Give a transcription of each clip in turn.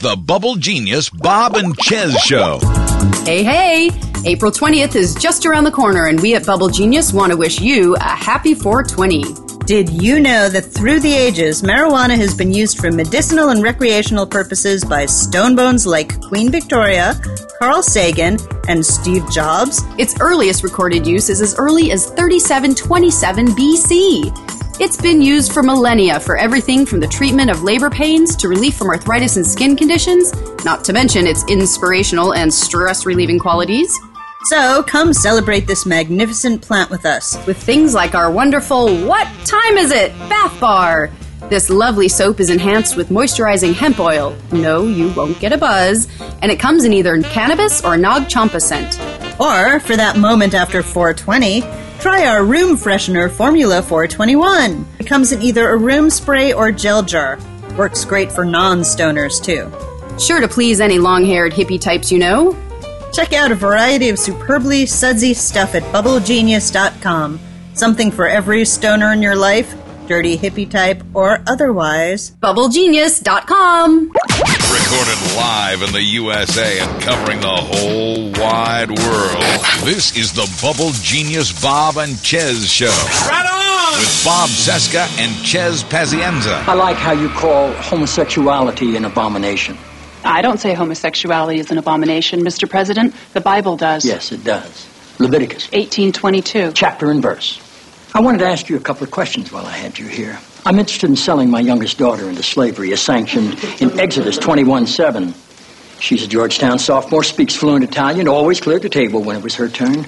The Bubble Genius Bob and Chez Show. Hey, hey! April 20th is just around the corner, and we at Bubble Genius want to wish you a happy 420. Did you know that through the ages, marijuana has been used for medicinal and recreational purposes by stonebones like Queen Victoria, Carl Sagan, and Steve Jobs? Its earliest recorded use is as early as 3727 BC. It's been used for millennia for everything from the treatment of labor pains to relief from arthritis and skin conditions, not to mention its inspirational and stress relieving qualities. So come celebrate this magnificent plant with us. With things like our wonderful What Time Is It? bath bar. This lovely soap is enhanced with moisturizing hemp oil. No, you won't get a buzz. And it comes in either cannabis or Nag Champa scent. Or, for that moment after 420, Try our room freshener Formula 421. It comes in either a room spray or gel jar. Works great for non stoners too. Sure to please any long haired hippie types you know. Check out a variety of superbly sudsy stuff at bubblegenius.com. Something for every stoner in your life, dirty hippie type or otherwise. Bubblegenius.com. Recorded live in the USA and covering the whole wide world. This is the Bubble Genius Bob and Chez Show. Right on! With Bob Cesca and Chez Pazienza. I like how you call homosexuality an abomination. I don't say homosexuality is an abomination, Mr. President. The Bible does. Yes, it does. Leviticus 1822. chapter and verse. I wanted to ask you a couple of questions while I had you here. I'm interested in selling my youngest daughter into slavery as sanctioned in Exodus 21 7. She's a Georgetown sophomore, speaks fluent Italian, always cleared the table when it was her turn.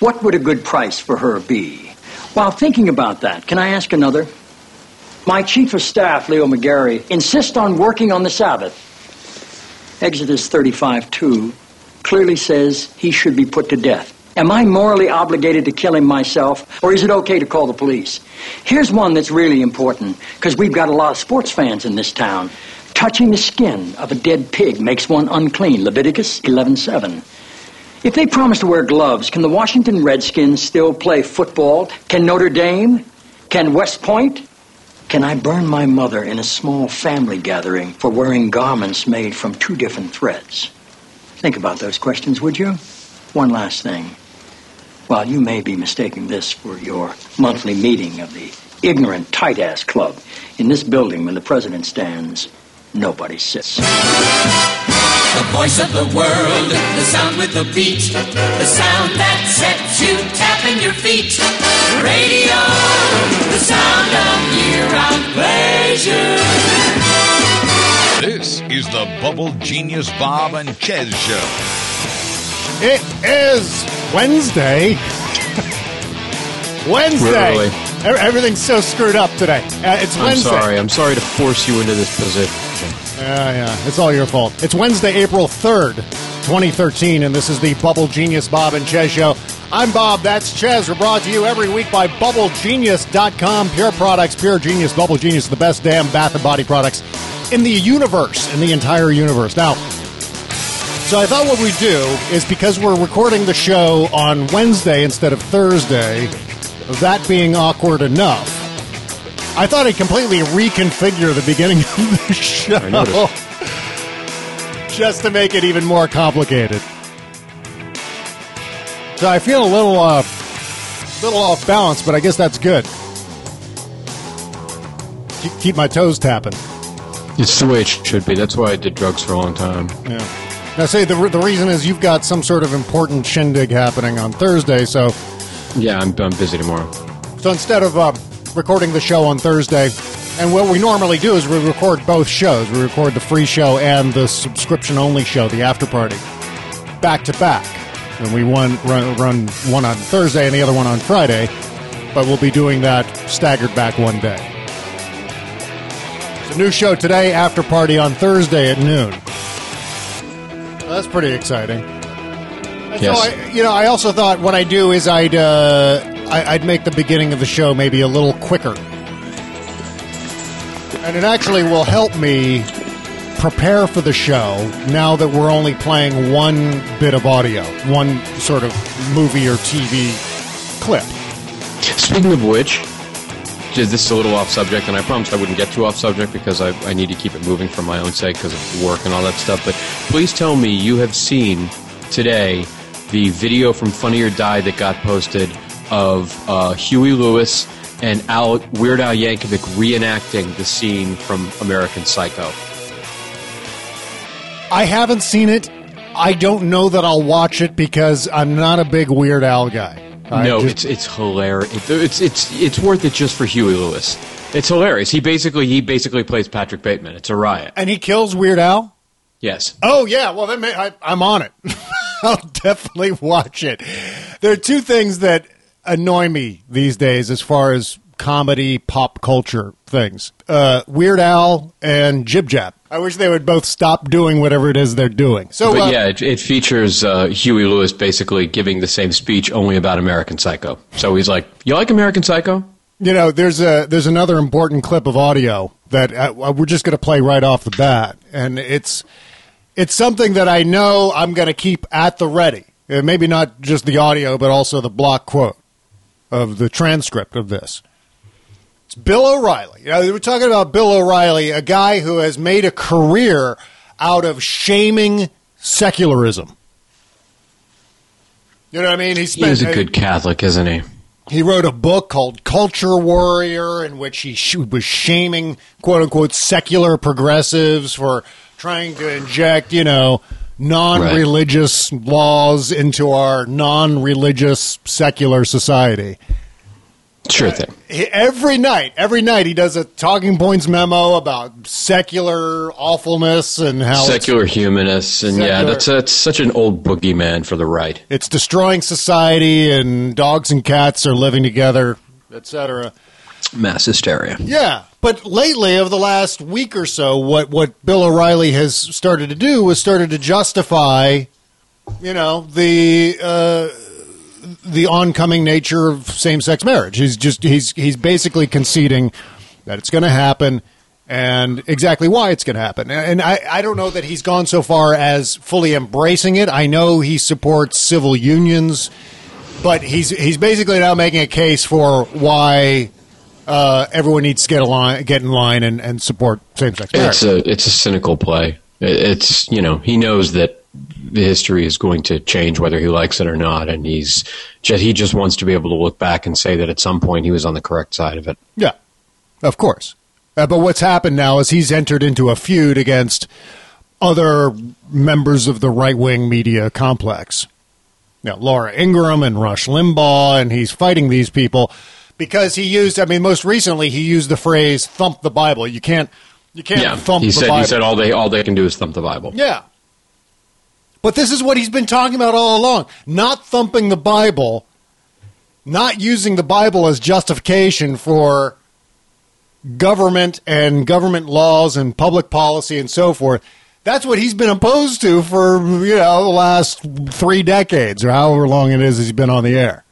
What would a good price for her be? While thinking about that, can I ask another? My chief of staff, Leo McGarry, insists on working on the Sabbath. Exodus 35 2 clearly says he should be put to death. Am I morally obligated to kill him myself, or is it okay to call the police? Here's one that's really important, because we've got a lot of sports fans in this town. Touching the skin of a dead pig makes one unclean. Leviticus 11:7. If they promise to wear gloves, can the Washington Redskins still play football? Can Notre Dame? Can West Point? Can I burn my mother in a small family gathering for wearing garments made from two different threads? Think about those questions, would you? One last thing. While you may be mistaking this for your monthly meeting of the ignorant tight ass club, in this building when the president stands, nobody sits. The voice of the world, the sound with the beat, the sound that sets you tapping your feet. Radio, the sound of year-round pleasure. This is the Bubble Genius Bob and Chez Show. It is Wednesday. Wednesday. Really? Everything's so screwed up today. Uh, it's I'm Wednesday. sorry. I'm sorry to force you into this position. Yeah, yeah. It's all your fault. It's Wednesday, April 3rd, 2013, and this is the Bubble Genius Bob and Chez Show. I'm Bob, that's Chez. We're brought to you every week by BubbleGenius.com. Pure products, pure genius, Bubble Genius, the best damn bath and body products in the universe, in the entire universe. Now, so I thought what we'd do is because we're recording the show on Wednesday instead of Thursday, that being awkward enough, I thought I'd completely reconfigure the beginning of the show I just to make it even more complicated. So I feel a little, uh, little off balance, but I guess that's good. Keep, keep my toes tapping. It's the way it should be. That's why I did drugs for a long time. Yeah. Now, say the the reason is you've got some sort of important shindig happening on Thursday, so Yeah, I'm, I'm busy tomorrow. So instead of uh, recording the show on Thursday, and what we normally do is we record both shows. We record the free show and the subscription only show, the after party, back to back. And we one, run, run one on Thursday and the other one on Friday, but we'll be doing that staggered back one day. It's a new show today, after party on Thursday at noon. That's pretty exciting. Yes. So I, you know, I also thought what I'd do is I'd uh, I, I'd make the beginning of the show maybe a little quicker, and it actually will help me prepare for the show now that we're only playing one bit of audio, one sort of movie or TV clip. Speaking of which, just, this is a little off subject, and I promised I wouldn't get too off subject because I, I need to keep it moving for my own sake because of work and all that stuff. But please tell me you have seen today the video from Funny or Die that got posted of uh, Huey Lewis and Al, Weird Al Yankovic reenacting the scene from American Psycho. I haven't seen it. I don't know that I'll watch it because I'm not a big Weird Al guy. I no, just- it's it's hilarious. It- it's it's it's worth it just for Huey Lewis. It's hilarious. He basically he basically plays Patrick Bateman. It's a riot. and he kills Weird Al. Yes. Oh yeah, well then may, I, I'm on it. I'll definitely watch it. There are two things that annoy me these days as far as comedy, pop culture things: uh, Weird Al and Jib Jab. I wish they would both stop doing whatever it is they're doing. So, But uh, yeah, it, it features uh, Huey Lewis basically giving the same speech only about American Psycho. So he's like, "You like American Psycho?" you know, there's a there's another important clip of audio that uh, we're just going to play right off the bat, and it's it's something that I know I'm going to keep at the ready. Uh, maybe not just the audio, but also the block quote of the transcript of this. It's Bill O'Reilly. You know, we're talking about Bill O'Reilly, a guy who has made a career out of shaming secularism. You know what I mean? He spent He's a good Catholic, isn't he? he wrote a book called Culture Warrior, in which he sh- was shaming "quote unquote" secular progressives for trying to inject, you know, non-religious laws into our non-religious secular society. Sure thing. Every night, every night, he does a talking points memo about secular awfulness and how Secular humanists, and yeah, Secular- that's that's such an old boogeyman for the right. it's destroying society and dogs and cats are living together, etc. Mass hysteria. Yeah, but lately, over the last week or so, what what Bill O'Reilly has started to do was started to justify, you know, the uh, the oncoming nature of same sex marriage. He's just he's he's basically conceding that it's going to happen and exactly why it's going to happen. And I, I don't know that he's gone so far as fully embracing it. I know he supports civil unions, but he's he's basically now making a case for why uh, everyone needs to get a line, get in line and, and support same sex marriage. It's a it's a cynical play. It's you know he knows that the history is going to change whether he likes it or not, and he's just, he just wants to be able to look back and say that at some point he was on the correct side of it. Yeah, of course. Uh, but what's happened now is he's entered into a feud against other members of the right wing media complex. Know, Laura Ingraham and Rush Limbaugh, and he's fighting these people because he used. I mean, most recently he used the phrase "thump the Bible." You can't, you can't Yeah, thump he the said Bible. he said all they all they can do is thump the Bible. Yeah. But this is what he's been talking about all along. Not thumping the Bible, not using the Bible as justification for government and government laws and public policy and so forth. That's what he's been opposed to for, you know, the last three decades or however long it is he's been on the air.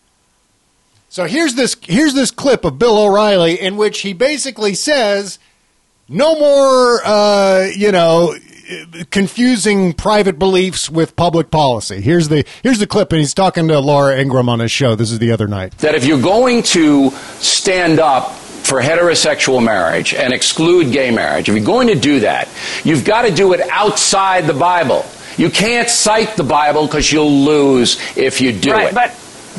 So here's this here's this clip of Bill O'Reilly in which he basically says no more, uh, you know, confusing private beliefs with public policy. Here's the here's the clip, and he's talking to Laura Ingraham on his show. This is the other night. that if you're going to stand up for heterosexual marriage and exclude gay marriage, if you're going to do that, you've got to do it outside the Bible. You can't cite the Bible because you'll lose if you do right, it. but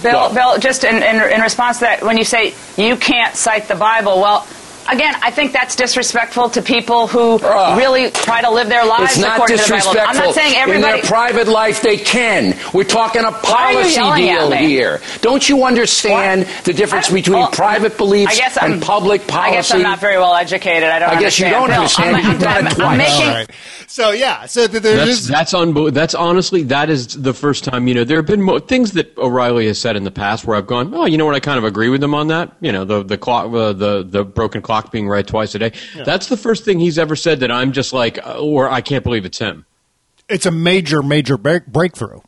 Bill, Go. Bill, just in, in, in response to that, when you say you can't cite the Bible, well, again, I think that's disrespectful to people who Ugh. really try to live their lives it's not according to the Bible. disrespectful. I'm not saying everybody. In their private life, they can. We're talking a policy deal here. Don't you understand What? the difference I- between well, private beliefs I guess and public policy? I guess I'm not very well educated. I don't. I guess you don't Bill, understand I'm, because you've done I'm, I'm making, All right. So yeah, so th- there's That's that's unbe- That's honestly that is the first time you know there have been mo- things that O'Reilly has said in the past where I've gone, oh, you know what, I kind of agree with him on that. You know, the the clock, uh, the the broken clock being right twice a day. That's the first thing he's ever said that I'm just like, uh, or I can't believe it's him. it's a major major break- breakthrough.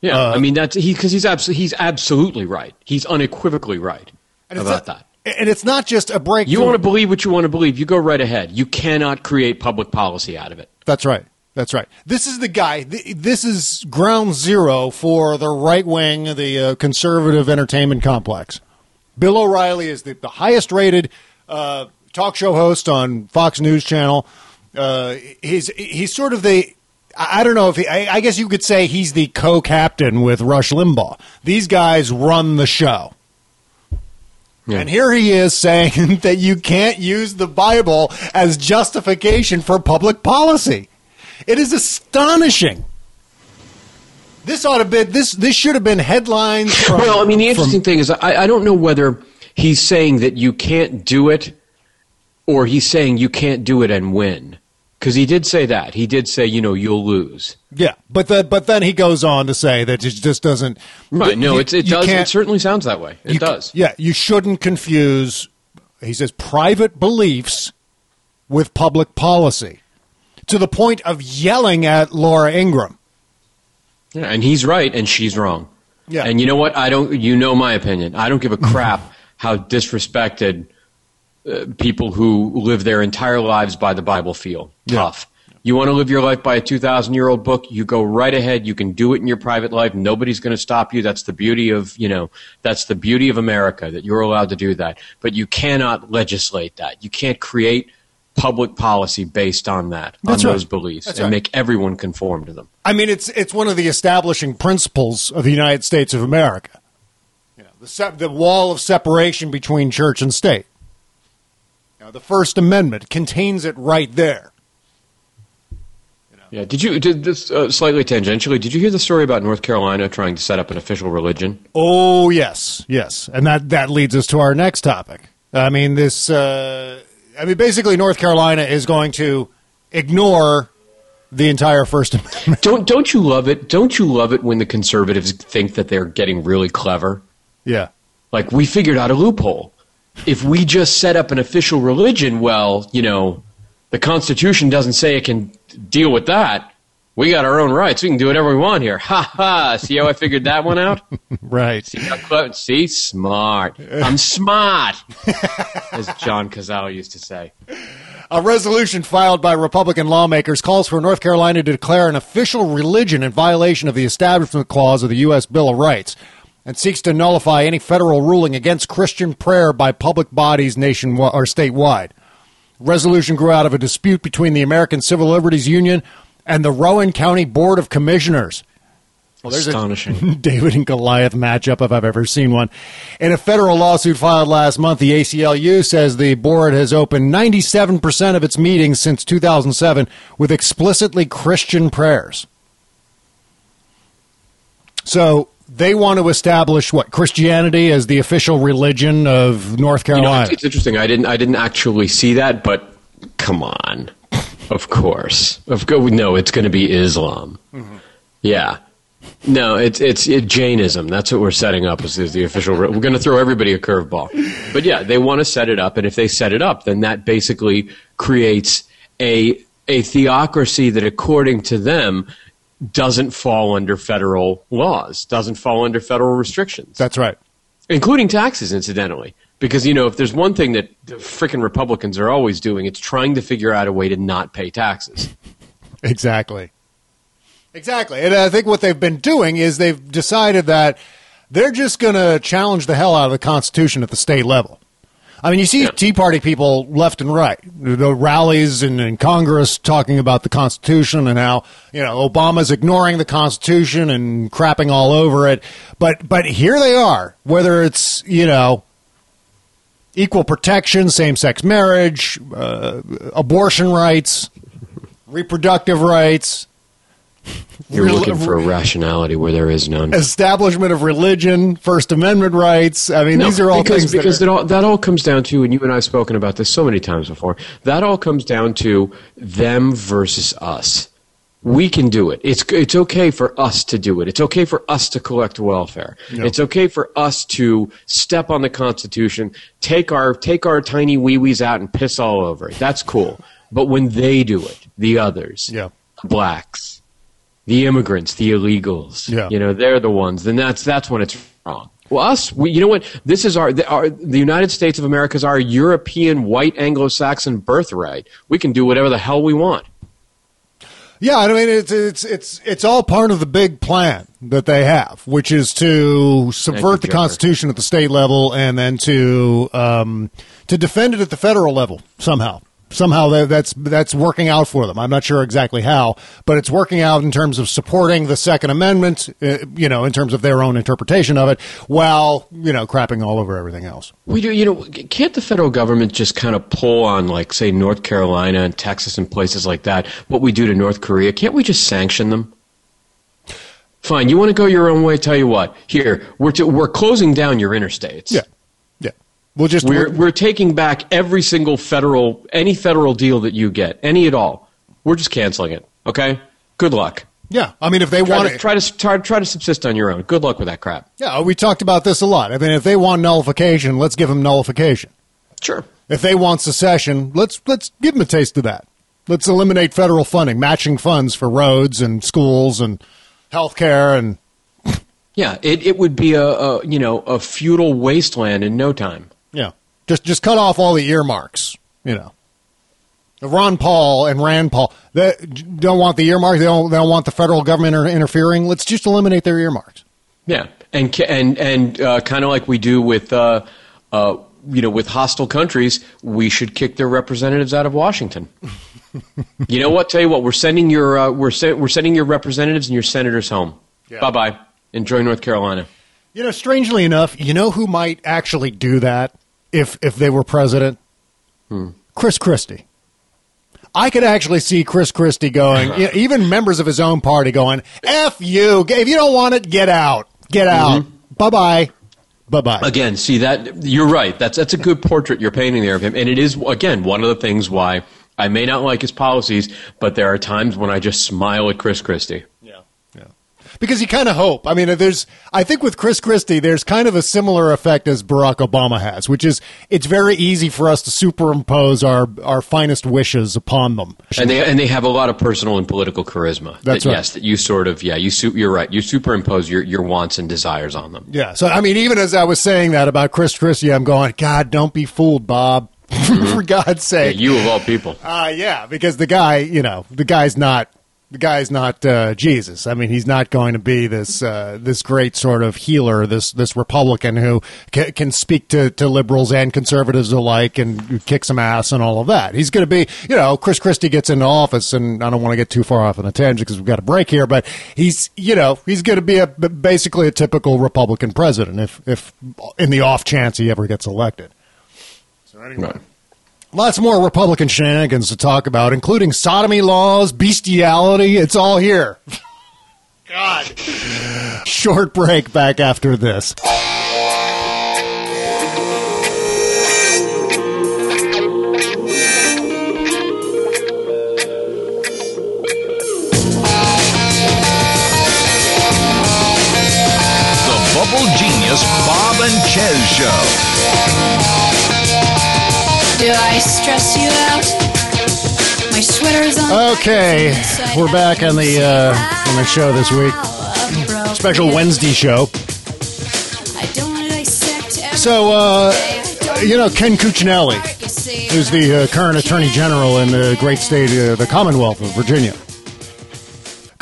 Yeah, Uh, I mean that's he because he's abso- he's absolutely right. He's unequivocally right And it's about not- that. And it's not just a break. You want to believe what you want to believe. You go right ahead. You cannot create public policy out of it. That's right. That's right. This is the guy. th- This is ground zero for the right wing, the uh, conservative entertainment complex. Bill O'Reilly is the, the highest rated uh, talk show host on Fox News Channel. Uh, he's he's sort of the I don't know if he, I, I guess you could say he's the co-captain with Rush Limbaugh. These guys run the show. And here he is saying that you can't use the Bible as justification for public policy. It is astonishing. This ought to be this. This should have been headlines. From, well, I mean, the from- interesting thing is, I, I don't know whether he's saying that you can't do it, or he's saying you can't do it and win. Because he did say that. He did say, you know, you'll lose. Yeah, but the, but then he goes on to say that it just doesn't. Right? No, you- it's, it does. It certainly sounds that way. It you- does. Yeah, you shouldn't confuse. He says private beliefs with public policy, to the point of yelling at Laura Ingraham. Yeah, and he's right, and she's wrong. Yeah. And you know what? I don't. You know my opinion. I don't give a crap how disrespected uh, people who live their entire lives by the Bible feel. Tough. You want to live your life by a 2,000 year old book? You go right ahead. You can do it in your private life. Nobody's going to stop you. That's the beauty of, you know, that's the beauty of America that you're allowed to do that. But you cannot legislate that. You can't create public policy based on that, That's on right. those beliefs, That's and right. make everyone conform to them. I mean, it's it's one of the establishing principles of the United States of America. The se- the wall of separation between church and state. Now, the First Amendment contains it right there. Yeah. Did you did this uh, slightly tangentially? Did you hear the story about North Carolina trying to set up an official religion? Oh yes, yes, and that that leads us to our next topic. I mean, this. Uh, I mean, basically, North Carolina is going to ignore the entire First Amendment. Don't don't you love it? Don't you love it when the conservatives think that they're getting really clever? Yeah. Like we figured out a loophole. If we just set up an official religion, well, you know, the Constitution doesn't say it can deal with that. We got our own rights. We can do whatever we want here. Ha ha! See how I figured that one out? right. See how clever? See, smart. I'm smart, as John Cazale used to say. A resolution filed by Republican lawmakers calls for North Carolina to declare an official religion in violation of the Establishment Clause of the U.S. Bill of Rights and seeks to nullify any federal ruling against Christian prayer by public bodies nationwide or statewide. Resolution grew out of a dispute between the American Civil Liberties Union and the Rowan County Board of Commissioners. there's a- Astonishing. David and Goliath matchup if I've ever seen one. In a federal lawsuit filed last month, the ACLU says the board has opened 97% of its meetings since 2007 with explicitly Christian prayers. So they want to establish what Christianity as the official religion of North You know, Carolina. it's, it's interesting. I didn't. I didn't actually see that, but come on. Of course. Of course. No, it's going to be Islam. Mm-hmm. Yeah. No, it's it's it, Jainism. That's what we're setting up as, as the official. We're going to throw everybody a curveball. But yeah, they want to set it up, and if they set it up, then that basically creates a a theocracy that, according to them, doesn't fall under federal laws, doesn't fall under federal restrictions That's right. including taxes, incidentally. Because you know, if there's one thing that the frickin' Republicans are always doing, it's trying to figure out a way to not pay taxes. Exactly. Exactly. And I think what they've been doing is they've decided that they're just going to challenge the hell out of the Constitution at the state level. I mean, you see Tea Party people left and right, the rallies in, in Congress talking about the Constitution and how you know Obama's ignoring the Constitution and crapping all over it. But but here they are, whether it's you know equal protection, same sex marriage, uh, abortion rights, reproductive rights. You're rel- looking for a rationality where there is none. establishment of religion, First Amendment rights. I mean, No, these are all because, things because that it are, all, that all comes down to, and you and I have spoken about this so many times before. That all comes down to them versus us. We can do it. It's it's okay for us to do it. It's okay for us to collect welfare. It's okay for us to step on the Constitution, take our take our tiny wee wees out and piss all over it. That's cool. But when they do it, the others, yeah. blacks, the immigrants, the illegals, Yeah. you know, they're the ones. Then that's that's when it's wrong. Well, us, we, you know what? This is our the, our the United States of America is our European white Anglo-Saxon birthright. We can do whatever the hell we want. Yeah, I mean it's it's it's it's all part of the big plan that they have, which is to subvert the Constitution at the state level and then to um, to defend it at the federal level somehow. Somehow that, that's that's working out for them. I'm not sure exactly how, but it's working out in terms of supporting the Second Amendment. Uh, you know, in terms of their own interpretation of it, while you know crapping all over everything else. We do, you know, can't the federal government just kind of pull on, like, say, North Carolina and Texas and places like that, what we do to North Korea? Can't we just sanction them? Fine, you want to go your own way? Tell you what, here we're to, we're closing down your interstates. Yeah, yeah. We'll just We're we're taking back every single federal any federal deal that you get, any at all. We're just canceling it. Okay. Good luck. yeah. I mean, if they Try want to, try to try, try to subsist on your own. Good luck with that crap. Yeah, we talked about this a lot. I mean, if they want nullification, let's give them nullification. Sure. If they want secession, let's let's give them a taste of that. Let's eliminate federal funding, matching funds for roads and schools and health care and Yeah, it, it would be a, a you know a feudal wasteland in no time. Yeah, just just cut off all the earmarks. You know, Ron Paul and Rand Paul they don't want the earmarks. They don't they don't want the federal government inter- interfering. Let's just eliminate their earmarks. Yeah, and and and uh, kind of like we do with uh, uh, you know with hostile countries, we should kick their representatives out of Washington. you know what? Tell you what, we're sending your uh, we're se- we're sending your representatives and your senators home. Yeah. Bye bye. Enjoy North Carolina. You know, strangely enough, you know who might actually do that if if they were president? Hmm. Chris Christie. I could actually see Chris Christie going, even members of his own party going, "F you! If you don't want it, get out, get mm-hmm. out, bye bye, bye bye." Again, see that you're right. That's that's a good portrait you're painting there of him, and it is again one of the things why I may not like his policies, but there are times when I just smile at Chris Christie. Because you kind of hope. I mean, there's, I think with Chris Christie, there's kind of a similar effect as Barack Obama has, which is it's very easy for us to superimpose our our finest wishes upon them. And they and they have a lot of personal and political charisma. That's that, right. Yes, that you sort of yeah you su- you're right. You superimpose your your wants and desires on them. Yeah. So I mean, even as I was saying that about Chris Christie, I'm going, God, don't be fooled, Bob. For God's Yeah, sake. you of all people. Uh, yeah, because the guy, you know, the guy's not the guy's not uh, Jesus. I mean, he's not going to be this uh, this great sort of healer, this this Republican who ca- can speak to, to liberals and conservatives alike and kick some ass and all of that. He's going to be, you know, Chris Christie gets into office, and I don't want to get too far off on a tangent because we've got a break here, but he's, you know, he's going to be a basically a typical Republican president if if in the off chance he ever gets elected. Right. Lots more Republican shenanigans to talk about, including sodomy laws, bestiality. It's all here. God. Short break back after this. The Bubble Genius Bob and Chez Show. Do I stress you out? My sweater's on. Okay, we're back on the uh, on the show this week. Special Wednesday show. So, uh, you know, Ken Cuccinelli, who's the uh, current Attorney General in the great state, uh, the Commonwealth of Virginia.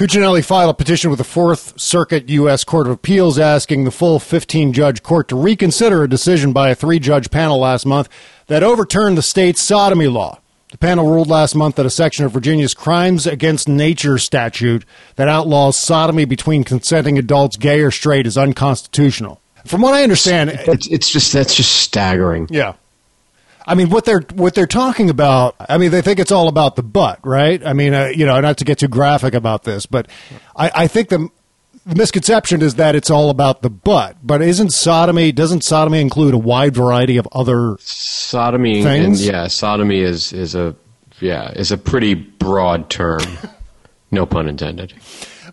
Cuccinelli filed a petition with the Fourth Circuit U.S. Court of Appeals asking the full 15 judge court to reconsider a decision by a three judge panel last month that overturned the state's sodomy law. The panel ruled last month that a section of Virginia's Crimes Against Nature statute that outlaws sodomy between consenting adults, gay or straight, is unconstitutional. From what I understand, It's, it's just that's just staggering. yeah. I mean, what they're what they're talking about. I mean, they think it's all about the butt, right? I mean, uh, you know, not to get too graphic about this, but I, I think the, the misconception is that it's all about the butt. But isn't sodomy? Doesn't sodomy include a wide variety of other? Sodomy Things? and yeah, sodomy is is a yeah is a pretty broad term. no pun intended.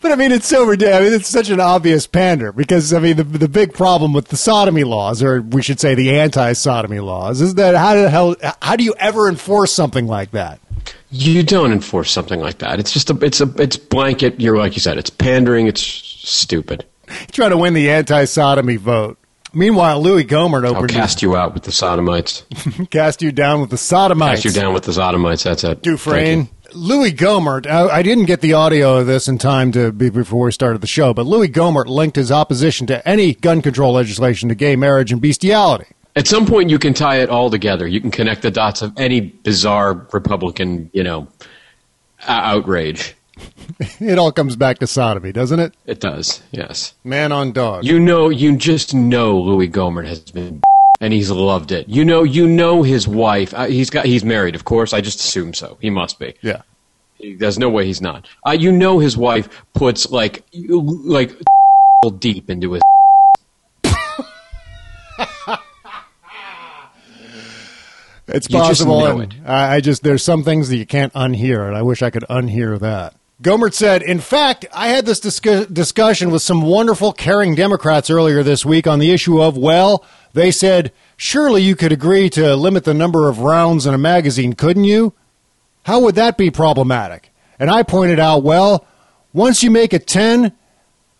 But I mean, it's so ridiculous. I mean, it's such an obvious pander because I mean, the the big problem with the sodomy laws, or we should say the anti-sodomy laws, is that how the hell how do you ever enforce something like that? You don't enforce something like that. It's just a it's a it's blanket. You're like you said. It's pandering. It's stupid. Trying to win the anti-sodomy vote. Meanwhile, Louie Gohmert I'll cast you out with the sodomites. cast you down with the sodomites. Cast you down with the sodomites. That's it. Dufresne. Louie Gohmert, I, I didn't get the audio of this in time to be before we started the show, but Louie Gohmert linked his opposition to any gun control legislation to gay marriage and bestiality. At some point, you can tie it all together. You can connect the dots of any bizarre Republican, you know, uh, outrage. It all comes back to sodomy, doesn't it? It does, yes. Man on dog. You know, you just know Louie Gohmert has been, and he's loved it. You know, you know his wife. Uh, he's got, he's married, of course. I just assume so. He must be. Yeah. There's no way he's not. Uh, you know his wife puts like, like deep into his. It's You possible. know and I I just there's some things that you can't unhear, and I wish I could unhear that. Gohmert said, "In fact, I had this discu- discussion with some wonderful, caring Democrats earlier this week on the issue of well, they said surely you could agree to limit the number of rounds in a magazine, couldn't you? How would that be problematic?" And I pointed out, well, once you make it ten,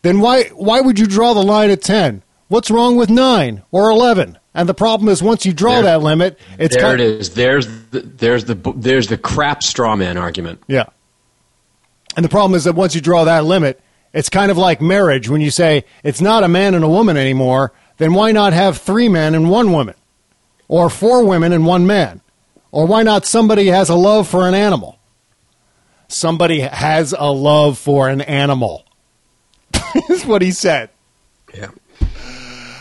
then why why would you draw the line at ten? What's wrong with nine or eleven? And the problem is, once you draw There- that limit, it's there kind it is. There's the, there's the there's the crap straw man argument. Yeah. And the problem is that once you draw that limit, it's kind of like marriage when you say it's not a man and a woman anymore, then why not have three men and one woman? Or four women and one man? Or why not somebody has a love for an animal? Somebody has a love for an animal. is what he said. Yeah.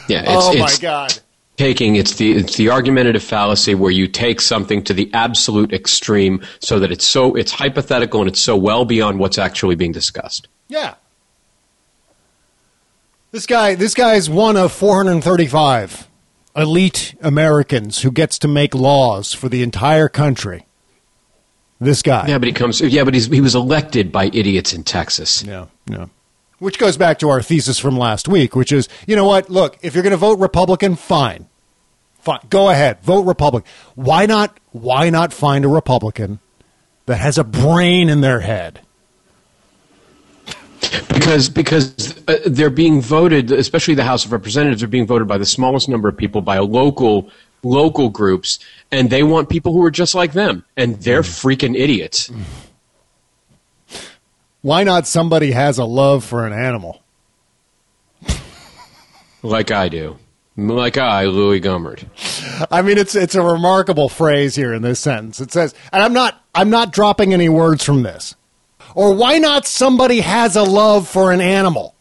Yeah. It's, oh my God. Taking it's the it's the argumentative fallacy where you take something to the absolute extreme so that it's so it's hypothetical and it's so well beyond what's actually being discussed. Yeah. This guy, this guy is one of 435 elite Americans who gets to make laws for the entire country. This guy. Yeah, but he comes. Yeah, but he's, he was elected by idiots in Texas. Yeah, yeah. Which goes back to our thesis from last week, which is, you know what? Look, if you're going to vote Republican, fine. Fine. Go ahead. Vote Republican. Why not why not find a Republican that has a brain in their head? Because because uh, they're being voted, especially the House of Representatives, are being voted by the smallest number of people by local local groups, and they want people who are just like them, and they're freaking idiots. Why not somebody has a love for an animal? Like I do, like I, Louie Gohmert. I mean, it's it's a remarkable phrase here in this sentence. It says, and I'm not I'm not dropping any words from this. Or why not somebody has a love for an animal?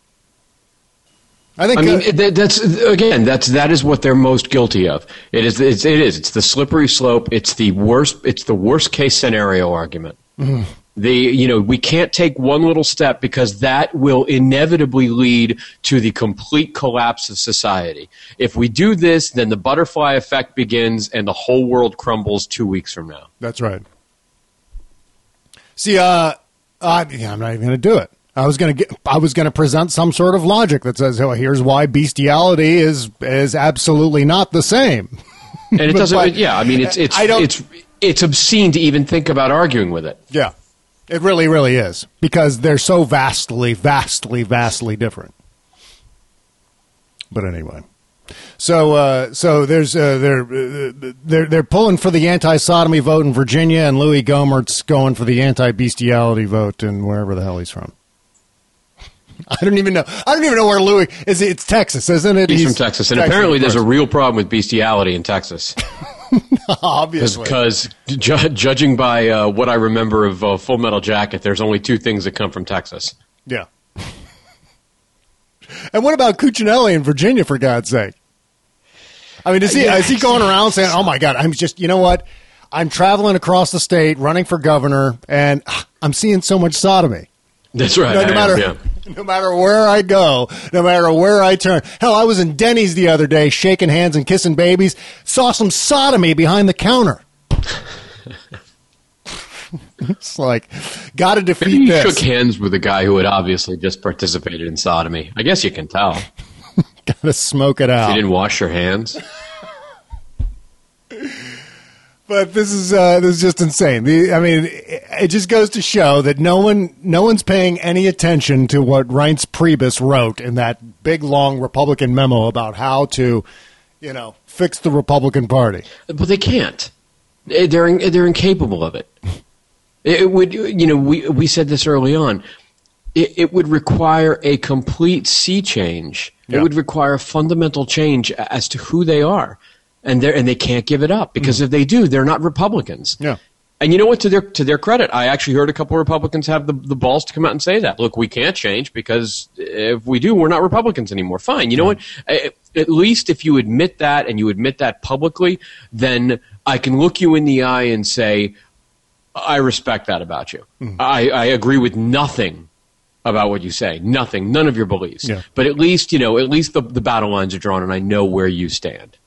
I think I mean, uh, that, that's again, that's that is what they're most guilty of. It is, it's, it is, it's the slippery slope. It's the worst. It's the worst case scenario argument. mm, The you know we can't take one little step because that will inevitably lead to the complete collapse of society. If we do this, then the butterfly effect begins and the whole world crumbles two weeks from now. That's right. See, uh, I, yeah, I'm not even going to do it. I was going to get. I was going to present some sort of logic that says, "Oh, here's why bestiality is is absolutely not the same." And it doesn't. but yeah, I mean it's it's it's it's obscene to even think about arguing with it. Yeah, it really, really is because they're so vastly, vastly, vastly different. But anyway, so uh, so there's uh, they're uh, they're they're pulling for the anti-sodomy vote in Virginia, and Louie Gohmert's going for the anti-bestiality vote in wherever the hell he's from. I don't even know. I don't even know where Louie is. It's Texas, isn't it? He's, from Texas, and apparently there's a real problem with bestiality in Texas. obviously. Because ju- judging by uh, what I remember of uh, Full Metal Jacket, there's only two things that come from Texas. Yeah. and what about Cuccinelli in Virginia, for God's sake? I mean, is he, Yeah. is he going around saying, oh my God, I'm just, you know what? I'm traveling across the state, running for governor, and ah, I'm seeing so much sodomy. That's right. No, no am, matter yeah. no matter where I go, no matter where I turn. Hell, I was in Denny's the other day, shaking hands and kissing babies. Saw some sodomy behind the counter. it's like, got to defeat Maybe you this. shook hands with a guy who had obviously just participated in sodomy. I guess you can tell. got to smoke it out. You didn't wash your hands. But this is uh, this is just insane. The, I mean, it, just goes to show that no one no one's paying any attention to what Reince Priebus wrote in that big long Republican memo about how to, you know, fix the Republican Party. But they can't. Eh, They're, they're incapable of it. It, it would, you know, we we said this early on. It, it would require a complete sea change. Yeah. It would require a fundamental change as to who they are, and they and they can't give it up because hmm. if they do, they're not Republicans. Yeah. And you know what? To their to their credit, I actually heard a couple of Republicans have the, the balls to come out and say that. Look, we can't change because if we do, we're not Republicans anymore. Fine. You know what? At least if you admit that and you admit that publicly, then I can look you in the eye and say, I respect that about you. Hmm. I, I agree with nothing about what you say. Nothing. None of your beliefs. Yeah. But at least, you know, at least the, the battle lines are drawn and I know where you stand.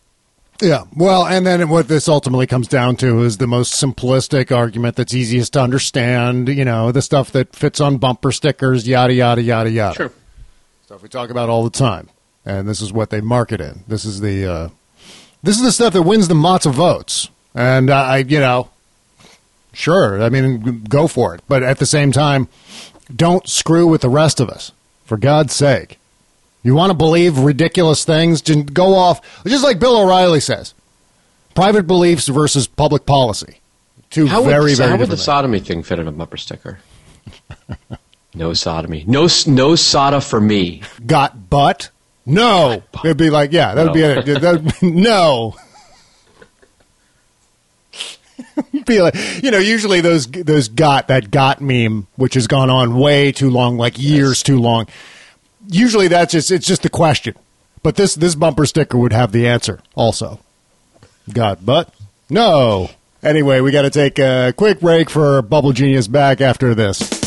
Yeah. Well, and then what this ultimately comes down to is the most simplistic argument that's easiest to understand, you know, the stuff that fits on bumper stickers, yada, yada, yada, yada. Sure. Stuff we talk about all the time. And this is what they market in. This is the, uh, this is the stuff that wins the lots of votes. And uh, I, you know, sure, I mean, go for it. But at the same time, don't screw with the rest of us, for God's sake. You want to believe ridiculous things? Just go off, just like Bill O'Reilly says private beliefs versus public policy. Two How very, would, very how would the sodomy thing fit in a bumper sticker? no sodomy. No, no soda for me. Got butt? No. It'd be like, yeah, that would be it. That'd be- no. be like, you know, usually those those got that got meme, which has gone on way too long, like years too long. Usually that's just it's just the question, but this this bumper sticker would have the answer also. Got butt? No. Anyway, we got to take a quick break for Bubble Genius back after this.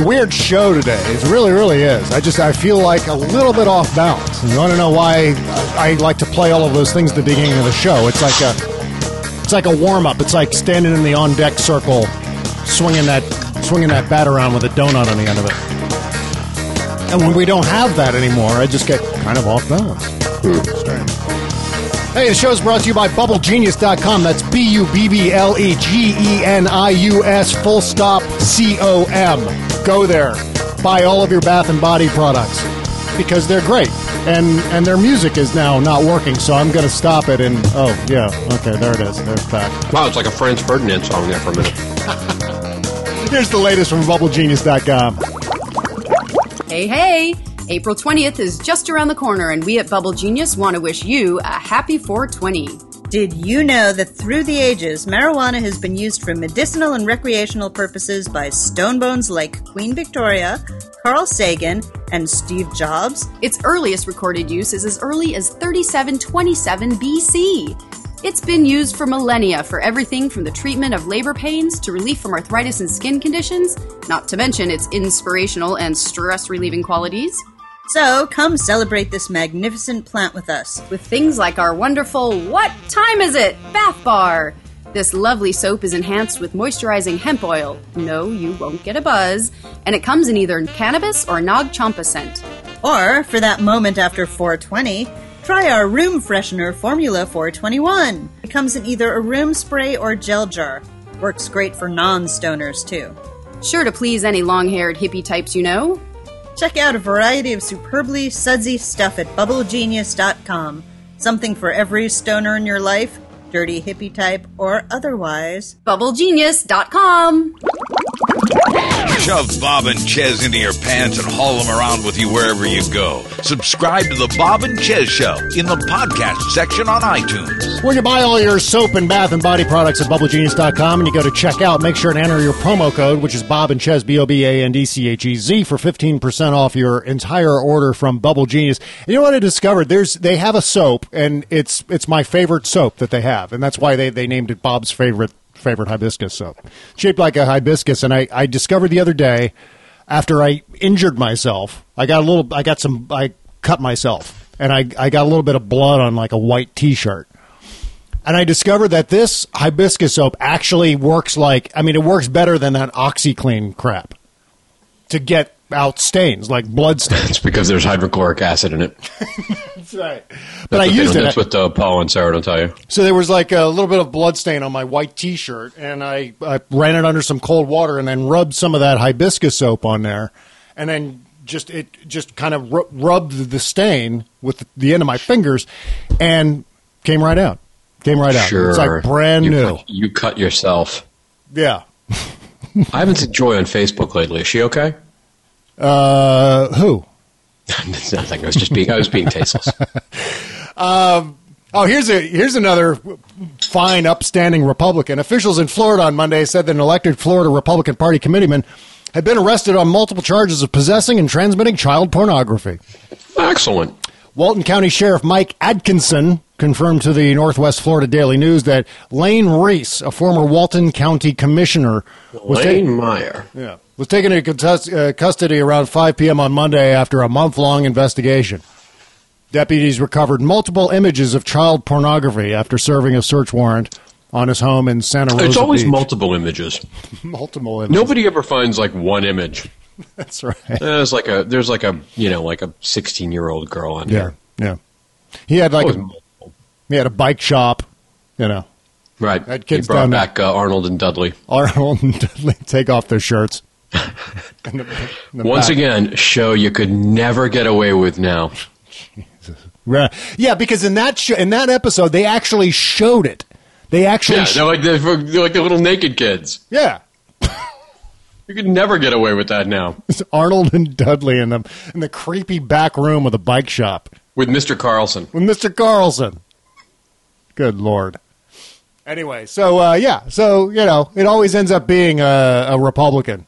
A weird show today. It really, really is. I just I feel like a little bit off balance. And you want to know why I like to play all of those things at the beginning of the show? It's like a it's like a warm up. It's like standing in the on deck circle, swinging that swinging that bat around with a donut on the end of it. And when we don't have that anymore, I just get kind of off balance. Hmm. Strange. Hey, the show's brought to you by BubbleGenius.com. That's B U B B L E G E N I U S full stop C O M. Go there. Buy all of your bath and body products because they're great. And and their music is now not working, so I'm going to stop it and oh, yeah. Okay, there it is. There's back. Wow, it's like a Franz Ferdinand song there for a minute. Here's the latest from BubbleGenius.com. Hey, hey! April 20th is just around the corner, and we at Bubble Genius want to wish you a happy 420. Did you know that through the ages, marijuana has been used for medicinal and recreational purposes by stonebones like Queen Victoria, Carl Sagan, and Steve Jobs? Its earliest recorded use is as early as 3727 BC. It's been used for millennia for everything from the treatment of labor pains to relief from arthritis and skin conditions, not to mention its inspirational and stress relieving qualities. So come celebrate this magnificent plant with us. With things like our wonderful What Time Is It? Bath Bar. This lovely soap is enhanced with moisturizing hemp oil. No, you won't get a buzz. And it comes in either cannabis or Nag Champa scent. Or, for that moment after 420, try our room freshener Formula 421. It comes in either a room spray or gel jar. Works great for non stoners, too. Sure to please any long haired hippie types you know. Check out a variety of superbly sudsy stuff at bubblegenius.com. Something for every stoner in your life, dirty hippie type or otherwise. BubbleGenius.com. Shove Bob and Chez into your pants and haul them around with you wherever you go. Subscribe to the Bob and Chez Show in the podcast section on iTunes. Where you buy all your soap and bath and body products at BubbleGenius.com and you go to checkout, make sure and enter your promo code, which is Bob and Chez, B-O-B-A-N-D-C-H-E-Z, for 15% off your entire order from Bubble Genius. And you know what I discovered? There's, they have a soap, and it's, it's my favorite soap that they have, and that's why they, they named it Bob's favorite, favorite hibiscus soap. Shaped like a hibiscus, and I, I discovered the other day, after I injured myself, I got a little, I got some, I cut myself, and I, I got a little bit of blood on like a white t-shirt. And I discovered that this hibiscus soap actually works like, I mean, it works better than that OxiClean crap to get out stains, like blood stains. It's because there's hydrochloric acid in it. That's right. That's But I used it. That's what uh, Paul and Sarah don't tell you. So there was like a little bit of blood stain on my white T-shirt, and I, I ran it under some cold water and then rubbed some of that hibiscus soap on there, and then just it just kind of ru- rubbed the stain with the end of my fingers, and came right out. Came right out. Sure. It's like brand you new. You cut yourself. Yeah. I haven't seen Joy on Facebook lately. Is she okay? Uh, who? Nothing. I was just being. I was being tasteless. Um, oh, here's a here's another fine, upstanding Republican. Officials in Florida on Monday said that an elected Florida Republican Party committeeman had been arrested on multiple charges of possessing and transmitting child pornography. Excellent. Walton County Sheriff Mike Atkinson confirmed to the Northwest Florida Daily News that Lane Reese, a former Walton County commissioner, was Lane taken- Meyer. yeah, was taken into uh, custody around 5 p.m. on Monday after a month-long investigation. Deputies recovered multiple images of child pornography after serving a search warrant on his home in Santa Rosa It's always Beach. multiple images. multiple images. Nobody ever finds like one image. That's right. There's like a there's like a you know like a 16 year old girl on Yeah, here. yeah. He had like a, he had a bike shop, you know. Right. He kids brought down back uh, Arnold and Dudley. Arnold and Dudley take off their shirts. In the- in the Once back. again, show you could never get away with now. Right. Yeah, because in that sh- in that episode they actually showed it. They actually Yeah, sh- they're like the they're like the little naked kids. yeah. You could never get away with that now It's Arnold and Dudley in the in the creepy back room of the bike shop with Mr. Carlson. with Mr. Carlson. Good lord. Anyway, so uh, yeah, so you know, it always ends up being a, a Republican.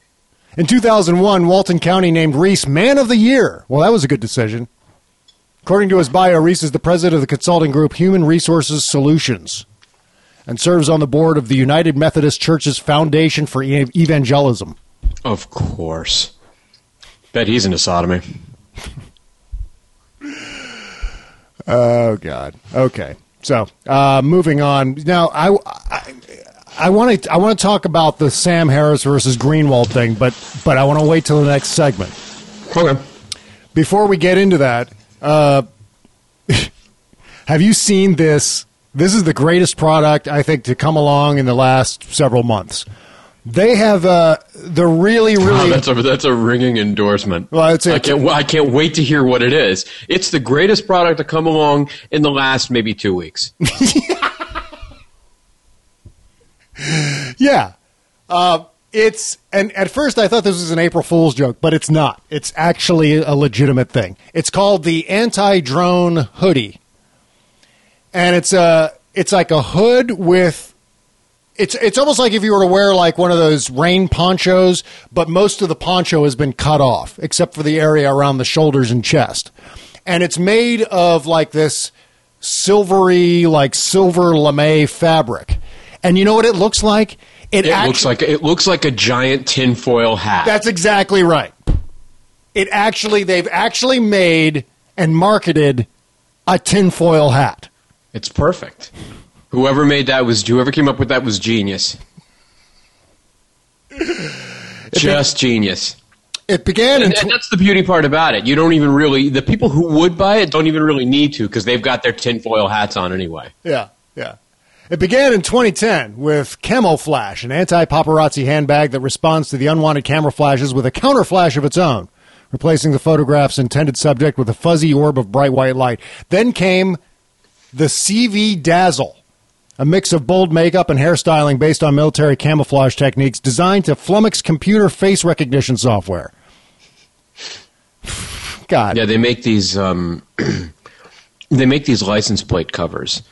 In 2001, Walton County named Reese Man of the Year. Well, that was a good decision. According to his bio, Reese is the president of the consulting group Human Resources Solutions and serves on the board of the United Methodist Church's Foundation for Evangelism. Of course. Bet he's into sodomy. Oh God. Okay. So uh, moving on now, I I, I want to I want to talk about the Sam Harris versus Greenwald thing, but but I want to wait till the next segment. Okay. Before we get into that, uh, have you seen this? This is the greatest product I think to come along in the last several months. They have uh, the really Wow, really that's a that's a ringing endorsement. Well, it's- I can't I can't wait to hear what it is. It's the greatest product to come along in the last maybe two weeks. Yeah. Uh, it's and at first I thought this was an April Fool's joke, but it's not. It's actually a legitimate thing. It's called the anti-drone hoodie, and it's a it's like a hood with it's it's almost like if you were to wear like one of those rain ponchos, but most of the poncho has been cut off except for the area around the shoulders and chest, and it's made of like this silvery like silver lame fabric, and you know what it looks like? It, actu- looks like it looks like a giant tinfoil hat. That's exactly right. It actually, they've actually made and marketed a tinfoil hat. It's perfect. Whoever made that was whoever came up with that was genius. Just genius. It began in And, and that's the beauty part about it. You don't even really the people who would buy it don't even really need to because they've got their tinfoil hats on anyway. Yeah, yeah. It began in 2010 with Camoflash, an anti-paparazzi handbag that responds to the unwanted camera flashes with a counter flash of its own, replacing the photograph's intended subject with a fuzzy orb of bright white light. Then came the CV Dazzle, a mix of bold makeup and hairstyling based on military camouflage techniques designed to flummox computer face recognition software. God. Yeah, they make these um, they make these license plate covers,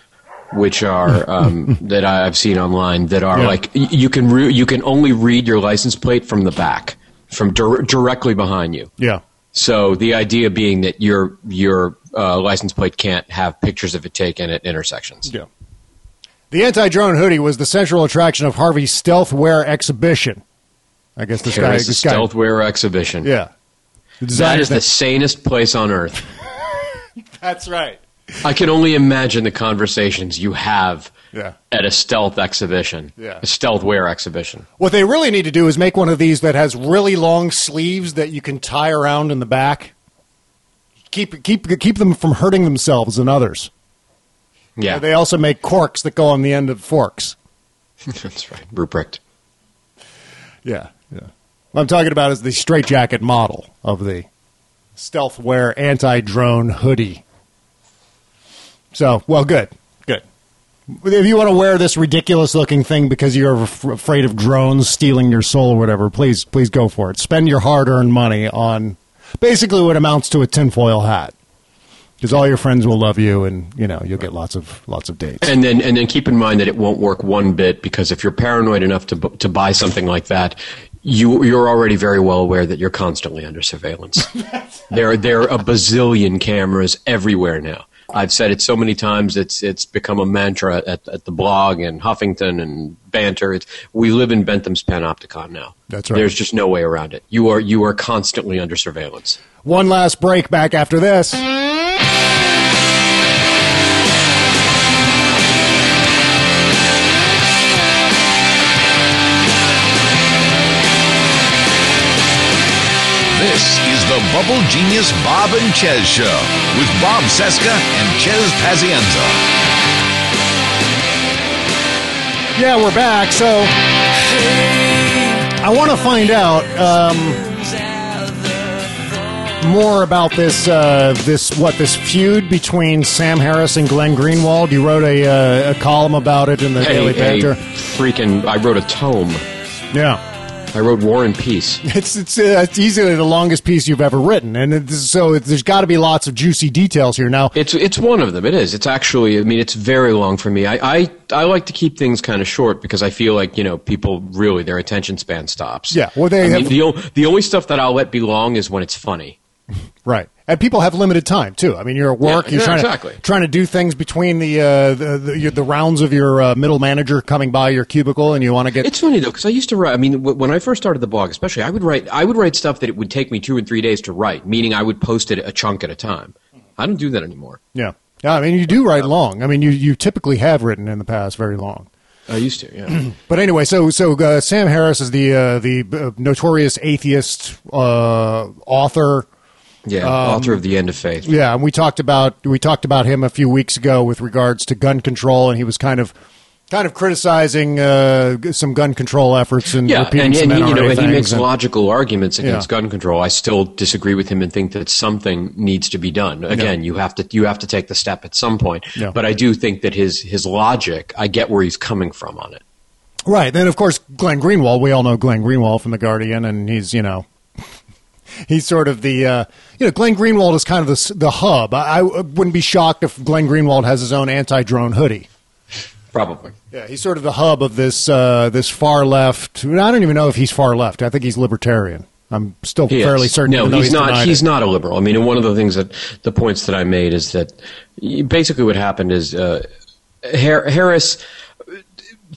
which are um, that I've seen online that are Yeah. like you can re- you can only read your license plate from the back, from dir- directly behind you. Yeah. So the idea being that your your uh, license plate can't have pictures of it taken at intersections. Yeah. The anti-drone hoodie was the central attraction of Harvey's stealth wear exhibition. I guess this guy, Here is the this guy, stealth wear exhibition. yeah. The That designer is the sanest place on earth. That's right. I can only imagine the conversations you have Yeah. at a stealth exhibition, Yeah. a stealth wear exhibition. What they really need to do is make one of these that has really long sleeves that you can tie around in the back. Keep keep keep them from hurting themselves and others. Yeah, They also make corks that go on the end of forks. that's right. Ruprecht. Yeah, yeah. What I'm talking about is the straitjacket model of the stealth wear anti drone hoodie. So, well, good, good. If you want to wear this ridiculous looking thing because you're af- afraid of drones stealing your soul or whatever, please, please go for it. Spend your hard earned money on basically what amounts to a tinfoil hat. Because all your friends will love you, and you know you'll get lots of lots of dates. And then, and then keep in mind that it won't work one bit because if you're paranoid enough to to buy something like that, you you're already very well aware that you're constantly under surveillance. there there are a bazillion cameras everywhere now. I've said it so many times; it's it's become a mantra at, at the blog and Huffington and Banter. It's, we live in Bentham's Panopticon now. That's right. There's just no way around it. You are you are constantly under surveillance. One last break. Back after this. This is the Bubble Genius Bob and Chez Show with Bob Cesca and Chez Pazienza. Yeah, we're back. So I want to find out um, more about this. Uh, this what this feud between Sam Harris and Glenn Greenwald. You wrote a, uh, a column about it in the Daily Hey, hey, Banter. freaking! I wrote a tome. Yeah. I wrote War and Peace. It's it's, uh, it's easily the longest piece you've ever written, and it's, so it, there's got to be lots of juicy details here. Now, It's it's one of them. It is. It's actually. I mean, it's very long for me. I I, I like to keep things kind of short because I feel like you know people really their attention span stops. Yeah, well, they I mean, have- the the only stuff that I'll let be long is when it's funny. Right, and people have limited time too. I mean, you're at work, Yeah, you're yeah, trying exactly. to trying to do things between the uh, the, the, your- the rounds of your uh, middle manager coming by your cubicle, and you want to get It's funny though because I used to write. I mean, w- when I first started the blog, especially, I would write. I would write stuff that it would take me two and three days to write. Meaning, I would post it a chunk at a time. I don't do that anymore. yeah, yeah. I mean, you do write long. I mean, you you typically have written in the past very long. I used to. Yeah. But anyway, so so uh, Sam Harris is the uh, the uh, notorious atheist uh, author. Yeah. Um, author of the End of Faith. Yeah, and we talked about we talked about him a few weeks ago with regards to gun control, and he was kind of kind of criticizing uh, some gun control efforts and Yeah, repeating and, some and he, you know, and he makes and- logical arguments against Yeah. gun control. I still disagree with him and think that something needs to be done. Again, you have to you have to take the step at some point. Yeah. But I do think that his his logic, I get where he's coming from on it. Right. Then, of course, Glenn Greenwald. We all know Glenn Greenwald from The Guardian, and he's, you know, he's sort of the, uh, you know, Glenn Greenwald is kind of the, the hub. I, I wouldn't be shocked if Glenn Greenwald has his own anti drone hoodie. Probably. Yeah, he's sort of the hub of this uh, this far left. I don't even know if he's far left. I think he's libertarian. I'm still He fairly is. certain. No, though he's, not. He's it. not a liberal. I mean, and one of the things that the points that I made is that basically what happened is uh, Harris,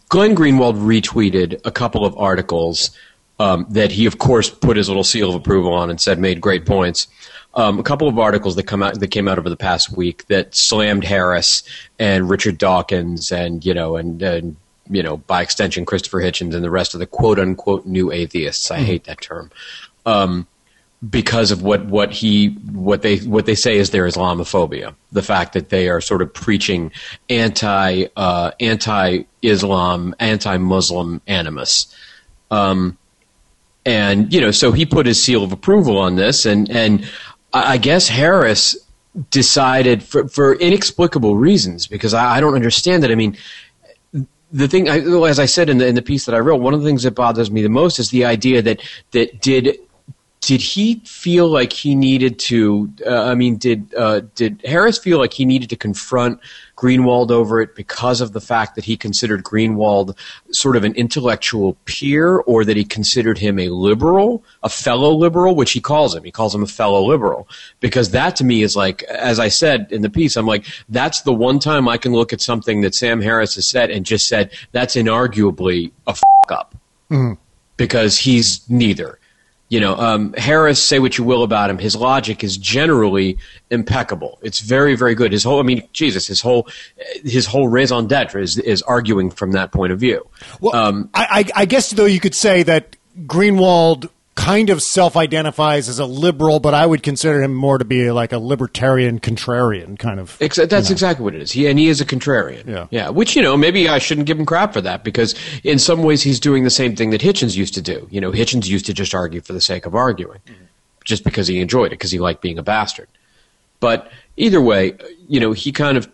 Glenn Greenwald retweeted a couple of articles um, that he, of course, put his little seal of approval on and said made great points. Um, a couple of articles that come out that came out over the past week that slammed Harris and Richard Dawkins and you know and, and you know by extension Christopher Hitchens and the rest of the quote unquote new atheists. I hate that term. Um, because of what, what he what they what they say is their Islamophobia, the fact that they are sort of preaching anti uh, anti Islam, anti Muslim animus. Um, and you know, so he put his seal of approval on this, and and I guess Harris decided for for inexplicable reasons because I, I don't understand it. I mean, the thing, I, as I said in the in the piece that I wrote, one of the things that bothers me the most is the idea that that did did he feel like he needed to? Uh, I mean, did uh, did Harris feel like he needed to confront Greenwald over it because of the fact that he considered Greenwald sort of an intellectual peer, or that he considered him a liberal, a fellow liberal, which he calls him. He calls him a fellow liberal because that to me is like, as I said in the piece, I'm like, that's the one time I can look at something that Sam Harris has said and just said that's inarguably a f- up Mhm. because he's neither. You know, um, Harris, say what you will about him, his logic is generally impeccable. It's very, very good. His whole, I mean, Jesus, his whole, his whole raison d'etre is, is arguing from that point of view. Well, um, I, I, I guess though you could say that Greenwald kind of self-identifies as a liberal, but I would consider him more to be like a libertarian contrarian kind of. Ex- that's exactly what it is. He and he is a contrarian. Yeah. yeah. Which you know, maybe I shouldn't give him crap for that because in some ways he's doing the same thing that Hitchens used to do. You know, Hitchens used to just argue for the sake of arguing. just because he enjoyed it because he liked being a bastard. But either way, you know, he kind of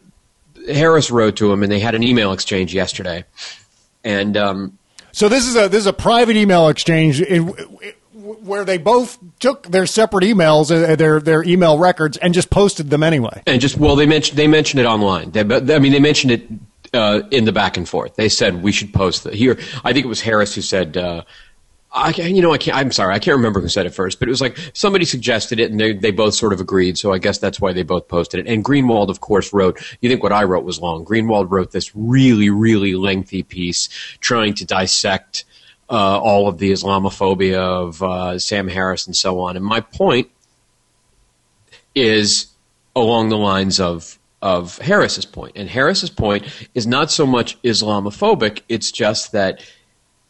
Harris wrote to him, and they had an email exchange yesterday, and um, So this is a this is a private email exchange in, where they both took their separate emails, uh, their their email records, and just posted them anyway. and just well, they mentioned they mentioned it online. They, I mean, they mentioned it uh, in the back and forth. They said we should post the here. I think it was Harris who said. Uh, I, can't- you know, I can't. I'm sorry, I can't remember who said it first, but it was like somebody suggested it, and they they both sort of agreed. So I guess that's why they both posted it. And Greenwald, of course, wrote. You think what I wrote was long? Greenwald wrote this really, really lengthy piece trying to dissect uh, all of the Islamophobia of uh, Sam Harris and so on. And my point is along the lines of of Harris's point. And Harris's point is not so much Islamophobic, it's just that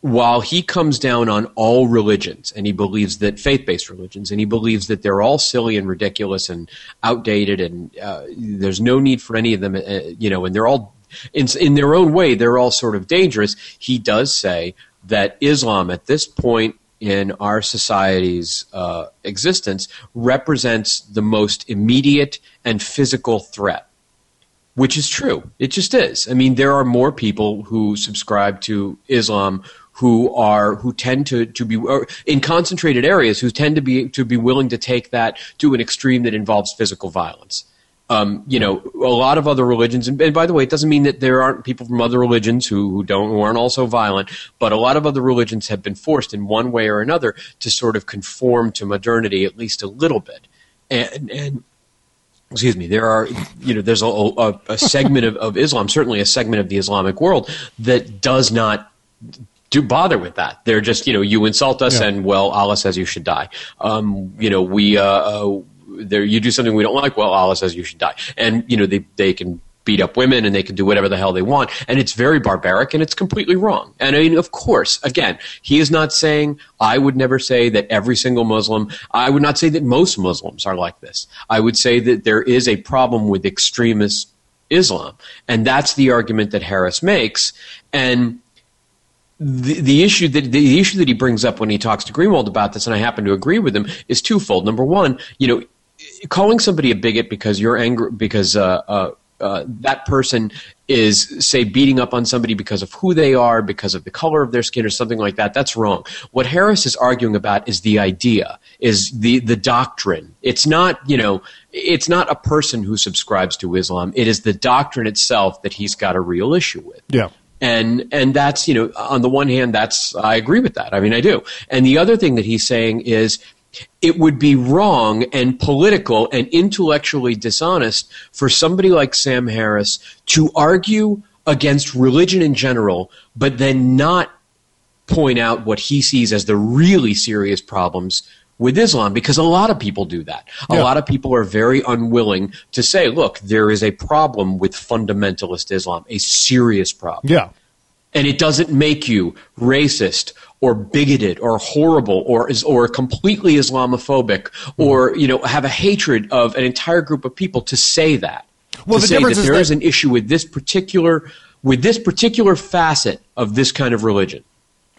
while he comes down on all religions and he believes that faith-based religions and he believes that they're all silly and ridiculous and outdated and uh, there's no need for any of them uh, you know and they're all in, in their own way they're all sort of dangerous he does say that islam at this point in our society's uh, existence represents the most immediate and physical threat which is true. It just is. I mean, there are more people who subscribe to Islam who are who tend to to be in concentrated areas who tend to be to be willing to take that to an extreme that involves physical violence. Um, you know, a lot of other religions, and, and by the way, it doesn't mean that there aren't people from other religions who, who don't who aren't also violent, but a lot of other religions have been forced in one way or another to sort of conform to modernity at least a little bit, and and excuse me, there are, you know, there's a, a, a segment of, of Islam, certainly a segment of the Islamic world that does not do bother with that. They're just, you know, you insult us Yeah. and well, Allah says you should die. Um, you know, we, uh, uh, there, you do something we don't like, well, Allah says you should die. And, you know, they, they can beat up women and they can do whatever the hell they want. And it's very barbaric and it's completely wrong. And I mean, of course, again, he is not saying, I would never say that every single Muslim, I would not say that most Muslims are like this. I would say that there is a problem with extremist Islam. And that's the argument that Harris makes. And the, the issue that the issue that he brings up when he talks to Greenwald about this, and I happen to agree with him, is twofold. Number one, you know, calling somebody a bigot because you're angry because uh, uh, uh, that person is say beating up on somebody because of who they are, because of the color of their skin, or something like that. That's wrong. What Harris is arguing about is the idea, is the the doctrine. It's not you know, it's not a person who subscribes to Islam. It is the doctrine itself that he's got a real issue with Yeah. and and that's you know on the one hand that's I agree with that I mean I do and the other thing that he's saying is it would be wrong and political and intellectually dishonest for somebody like Sam Harris to argue against religion in general but then not point out what he sees as the really serious problems with Islam because a lot of people do that. A Yeah. lot of people are very unwilling to say, look, there is a problem with fundamentalist Islam, a serious problem. Yeah. And it doesn't make you racist or bigoted or horrible or is or completely Islamophobic hmm. or you know have a hatred of an entire group of people to say that. Well, to the say that is there that- is an issue with this particular with this particular facet of this kind of religion.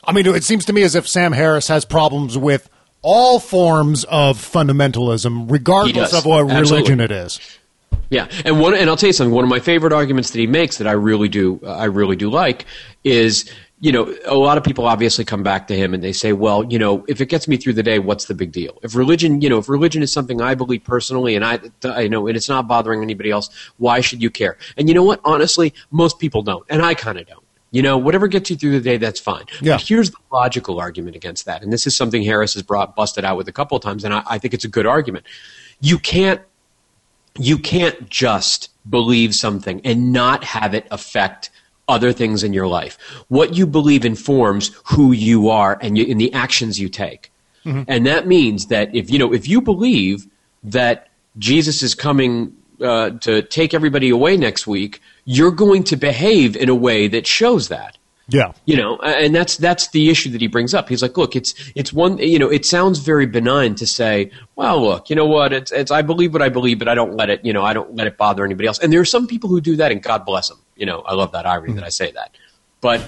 I mean, it seems to me as if Sam Harris has problems with all forms of fundamentalism, regardless of what Absolutely. religion it is. Yeah, and one, and I'll tell you something. One of my favorite arguments that he makes that I really do, uh, I really do like, is you know a lot of people obviously come back to him and they say, well, you know, if it gets me through the day, what's the big deal? If religion, you know, if religion is something I believe personally and I, I know, and it's not bothering anybody else, why should you care? And you know what? Honestly, most people don't, and I kind of don't. You know, whatever gets you through the day, that's fine. Yeah. But here's the logical argument against that, and this is something Harris has brought busted out with a couple of times, and I, I think it's a good argument. You can't you can't just believe something and not have it affect other things in your life. What you believe informs who you are and, you, and the actions you take. And that means that if you know if you believe that Jesus is coming uh, to take everybody away next week, you're going to behave in a way that shows that Yeah. you know and that's that's the issue that he brings up he's like look it's it's one you know it sounds very benign to say well look you know what it's it's i believe what i believe but i don't let it you know i don't let it bother anybody else and there are some people who do that and god bless them you know i love that irony that i say that but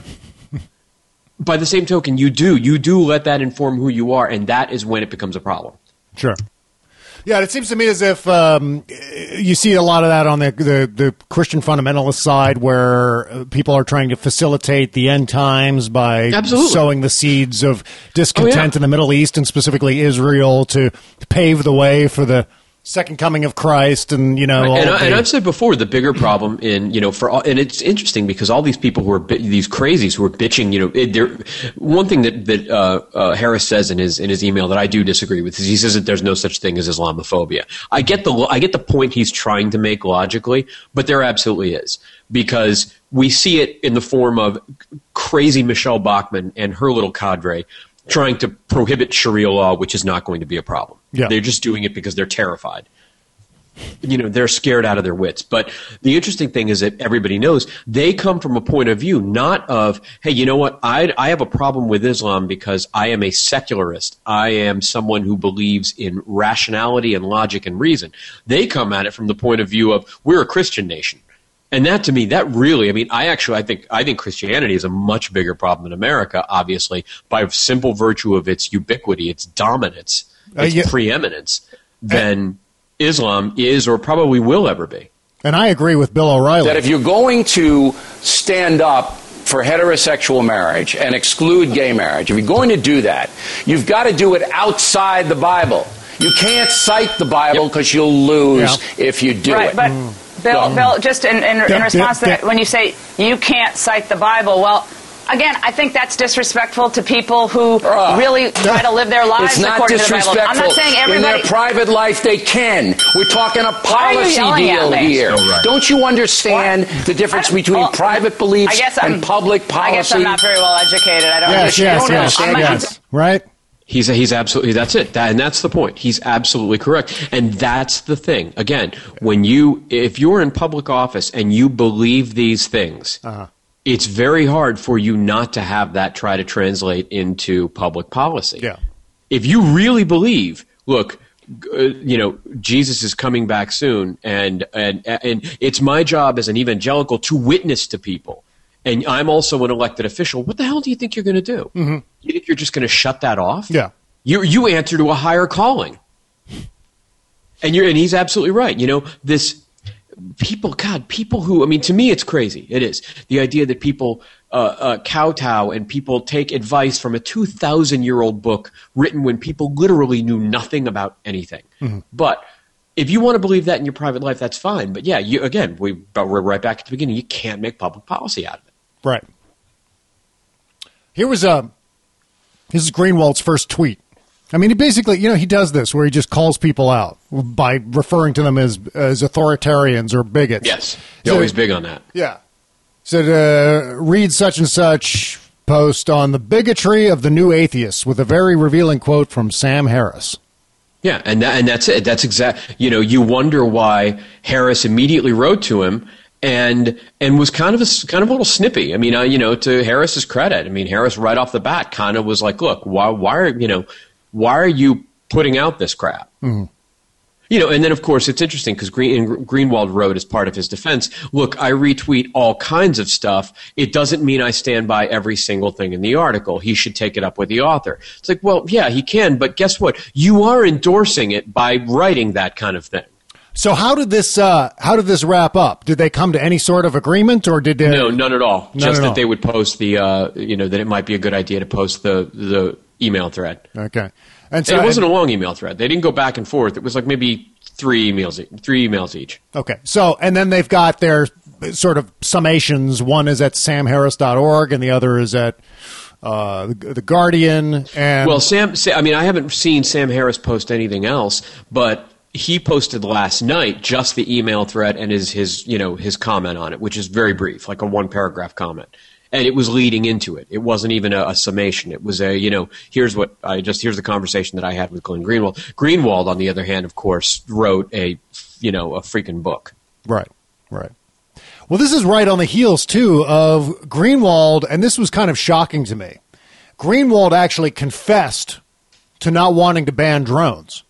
by the same token you do you do let that inform who you are and that is when it becomes a problem Sure. Yeah, it seems to me as if um, you see a lot of that on the, the, the Christian fundamentalist side, where uh, people are trying to facilitate the end times by Absolutely. sowing the seeds of discontent Oh, yeah. in the Middle East and specifically Israel to pave the way for the second coming of Christ, and you know, and, I, I've said before the bigger problem in you know for all, and it's interesting because all these people who are these crazies who are bitching you know it, one thing that that uh, uh, Harris says in his in his email that I do disagree with is he says that there's no such thing as Islamophobia. I get the I get the point he's trying to make logically, but there absolutely is because we see it in the form of crazy Michelle Bachmann and her little cadre trying to prohibit Sharia law, which is not going to be a problem. Yeah. They're just doing it because they're terrified. You know they're scared out of their wits. But the interesting thing is that everybody knows they come from a point of view not of hey you know what? I i have a problem with islam because i am a secularist. I am someone who believes in rationality and logic and reason. They come at it from the point of view of we're a christian nation and that to me that really i mean i actually i think i think christianity is a much bigger problem in america obviously by simple virtue of its ubiquity its dominance Uh, its yeah. preeminence than Islam is or probably will ever be. and I agree with Bill O'Reilly. that if you're going to stand up for heterosexual marriage and exclude gay marriage, if you're going to do that, you've got to do it outside the Bible. You can't cite the Bible because you'll lose if you do right, it. but Bill, So- Bill, just in, in, in response yeah, to that, when you say you can't cite the Bible, well, again, I think that's disrespectful to people who ah. really try to live their lives It's according to the Bible. disrespectful. I'm not saying everybody. In their private life, they can. We're talking a Why are you policy deal here. So right. Don't you understand the difference between well, private beliefs I guess and public policy? I guess I'm not very well educated. I don't yes, understand. yes, I don't yes, know. I'm not- yes. Right? He's he's absolutely that's it. That, and that's the point. He's absolutely correct. And that's the thing. Again, when you if you're in public office and you believe these things, Uh-huh. it's very hard for you not to have that try to translate into public policy. Yeah. If you really believe, look, uh, you know, Jesus is coming back soon, and and and it's my job as an evangelical to witness to people. And I'm also an elected official. What the hell do you think you're going to do? Mm-hmm. You think you're just going to shut that off? Yeah. You you answer to a higher calling. And you're and he's absolutely right. You know, this people god, people who I mean to me it's crazy. It is. The idea that people uh, uh, kowtow and people take advice from a 2000-year-old book written when people literally knew nothing about anything. But if you want to believe that in your private life, that's fine. But yeah, you again, we but we're right back at the beginning. You can't make public policy out of it. Right. Here was uh, this is Greenwald's first tweet. I mean, he basically, you know, he does this where he just calls people out by referring to them as as authoritarians or bigots. Yes, he's So- always big on that. Yeah. Said, uh, read such and such post on the bigotry of the new atheists with a very revealing quote from Sam Harris. Yeah, and that, and that's it. That's exact. You know, you wonder why Harris immediately wrote to him and and was kind of a kind of a little snippy. I mean, uh, you know, to Harris's credit, I mean, Harris right off the bat kind of was like, "Look, why why are you know why are you putting out this crap?" Mm-hmm. You know, and then of course it's interesting because Green, Greenwald wrote as part of his defense, look, I retweet all kinds of stuff. It doesn't mean I stand by every single thing in the article. He should take it up with the author. It's like, well, yeah, he can, but guess what? You are endorsing it by writing that kind of thing. So how did this uh, how did this wrap up? Did they come to any sort of agreement, or did they, No, none at all. None Just at that all. they would post the, uh, you know, that it might be a good idea to post the the email thread. Okay, and so it wasn't a long email thread. They didn't go back and forth. It was like maybe three emails, three emails each. Okay. So, and then they've got their sort of summations. One is at samharris.org and the other is at uh, the, the Guardian. And Well, Sam, I mean, I haven't seen Sam Harris post anything else, but he posted last night just the email thread and his, his, you know, his comment on it, which is very brief, like a one paragraph comment. And it was leading into it. It wasn't even a, a summation. It was a, you know, here's what I just, here's the conversation that I had with Glenn Greenwald. Greenwald, on the other hand, of course, wrote a, you know, a freaking book. Right, right. Well, this is right on the heels, too, of Greenwald, and this was kind of shocking to me. Greenwald actually confessed to not wanting to ban drones.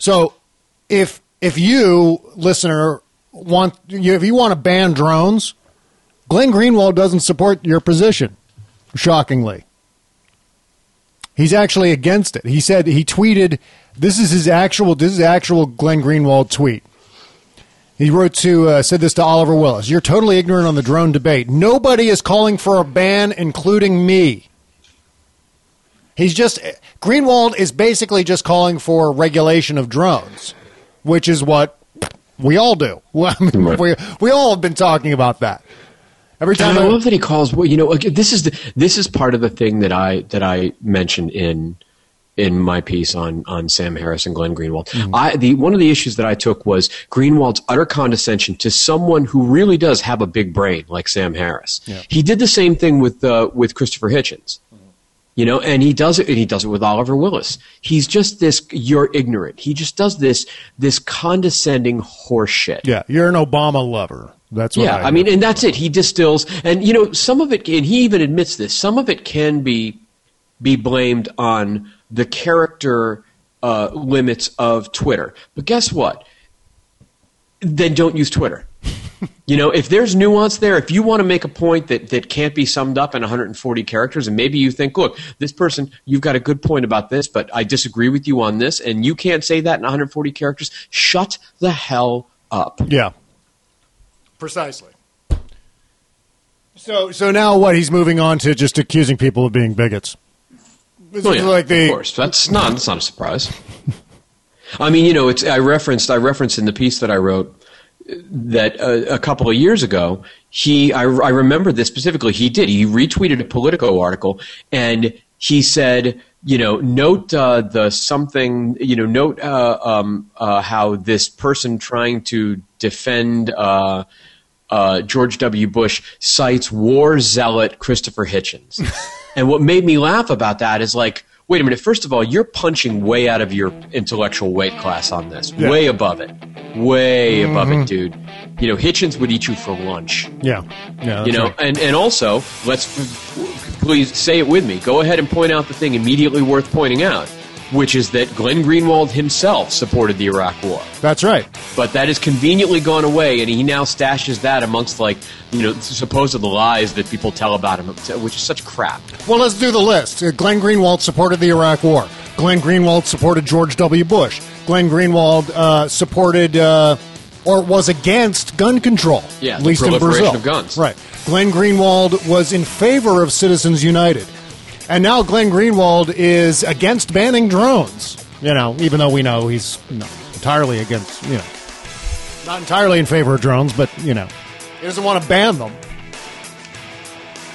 So, if if you listener want if you want to ban drones, Glenn Greenwald doesn't support your position. Shockingly, He's actually against it. He said he tweeted. This is his actual. This is actual Glenn Greenwald tweet. He wrote to uh, said this to Oliver Willis. You're totally ignorant on the drone debate. Nobody is calling for a ban, including me. He's just Greenwald is basically just calling for regulation of drones, which is what we all do. Well, I mean, we we all have been talking about that. Every time I I- love that he calls. Well, you know, this is the, this is part of the thing that I that I mentioned in in my piece on on Sam Harris and Glenn Greenwald. Mm-hmm. I the one of the issues that I took was Greenwald's utter condescension to someone who really does have a big brain like Sam Harris. Yeah. He did the same thing with uh, with Christopher Hitchens. You know, and he does it. And he does it with Oliver Willis. He's just this. You're ignorant. He just does this. This condescending horseshit. yeah, you're an Obama lover. That's what Yeah, I, I, mean, and that's it. He distills, and you know, some of it, and he even admits this. Some of it can be be blamed on the character uh, limits of Twitter. But guess what? Then don't use Twitter. You know, if there's nuance there, if you want to make a point that, that can't be summed up in 140 characters, and maybe you think, look, this person, you've got a good point about this, but I disagree with you on this, and you can't say that in 140 characters, shut the hell up. Yeah. Precisely. So so now what? He's moving on to just accusing people of being bigots. This Oh, is yeah, like the of course. That's not. That's not a surprise. I mean, you know, it's. I referenced. I referenced in the piece that I wrote that uh, a couple of years ago. He. I, I remember this specifically. He did. He retweeted a Politico article, and he said, you know, note uh, the something. You know, note uh, um, uh, how this person trying to defend. Uh, uh, George W. Bush cites war zealot Christopher Hitchens. and what made me laugh about that is like, wait a minute, first of all, you're punching way out of your intellectual weight class on this, Yeah. way above it, way above Mhm. it, dude. You know, Hitchens would eat you for lunch. yeah yeah. you know, right. and, and also, let's please say it with me. Go ahead and point out the thing immediately worth pointing out, which is that Glenn Greenwald himself supported the Iraq War. that's right. But that has conveniently gone away, and he now stashes that amongst like you know supposed lies that people tell about him, which is such crap. Well, let's do the list. Uh, Glenn Greenwald supported the Iraq War. Glenn Greenwald supported George W. Bush. Glenn Greenwald uh, supported uh, or was against gun control. Yeah, at least in Brazil. of guns. Right. Glenn Greenwald was in favor of Citizens United, and now Glenn Greenwald is against banning drones. You know, even though we know he's not entirely against. You know, not entirely in favor of drones, but you know, he doesn't want to ban them.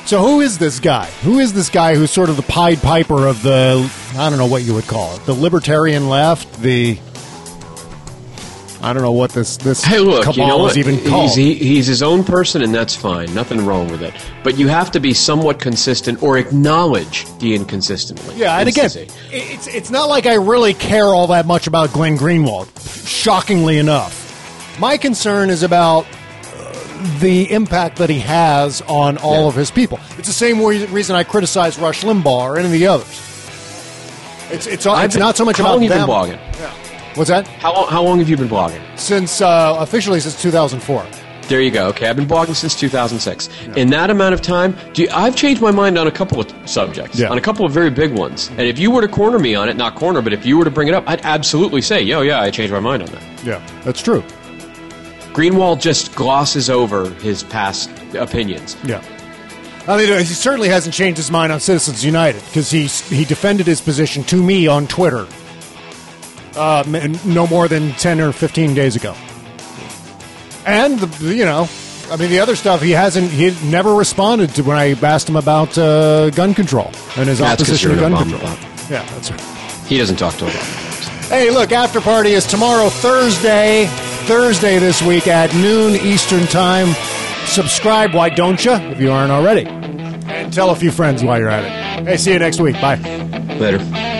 So who is this guy? Who is this guy who's sort of the Pied Piper of the I don't know what you would call it, the libertarian left, the I don't know what this this Hey, look, cabal you know what? is even He's, called. he, he's his own person, and that's fine. Nothing wrong with it. But you have to be somewhat consistent or acknowledge the inconsistency. yeah, and again, it's it's not like I really care all that much about Glenn Greenwald. Shockingly enough, my concern is about uh, the impact that he has on all Yeah. of his people. It's the same reason I criticize Rush Limbaugh or any of the others. It's it's, I've not so much about long you been them. What's that? How long, how long have you been blogging? Since uh, officially since 2004. There you go. Okay, I've been blogging since 2006. In that amount of time, do you, I've changed my mind on a couple of subjects, Yeah. on a couple of very big ones. And if you were to corner me on it, not corner, but if you were to bring it up, I'd absolutely say, yo, yeah, I changed my mind on that. Yeah, that's true. Greenwald just glosses over his past opinions. Yeah. I mean, he certainly hasn't changed his mind on Citizens United because he he defended his position to me on Twitter uh, no more than ten or fifteen days ago. And the, you know, I mean, the other stuff he hasn't he never responded to when I asked him about uh, gun control and his That's opposition to gun Obama control. Yeah, that's right. He doesn't talk to him. Hey, look, after party is tomorrow, Thursday. Thursday this week at noon Eastern Time. Subscribe, why don't you, if you aren't already? And tell a few friends while you're at it. Hey, see you next week. Bye. Later.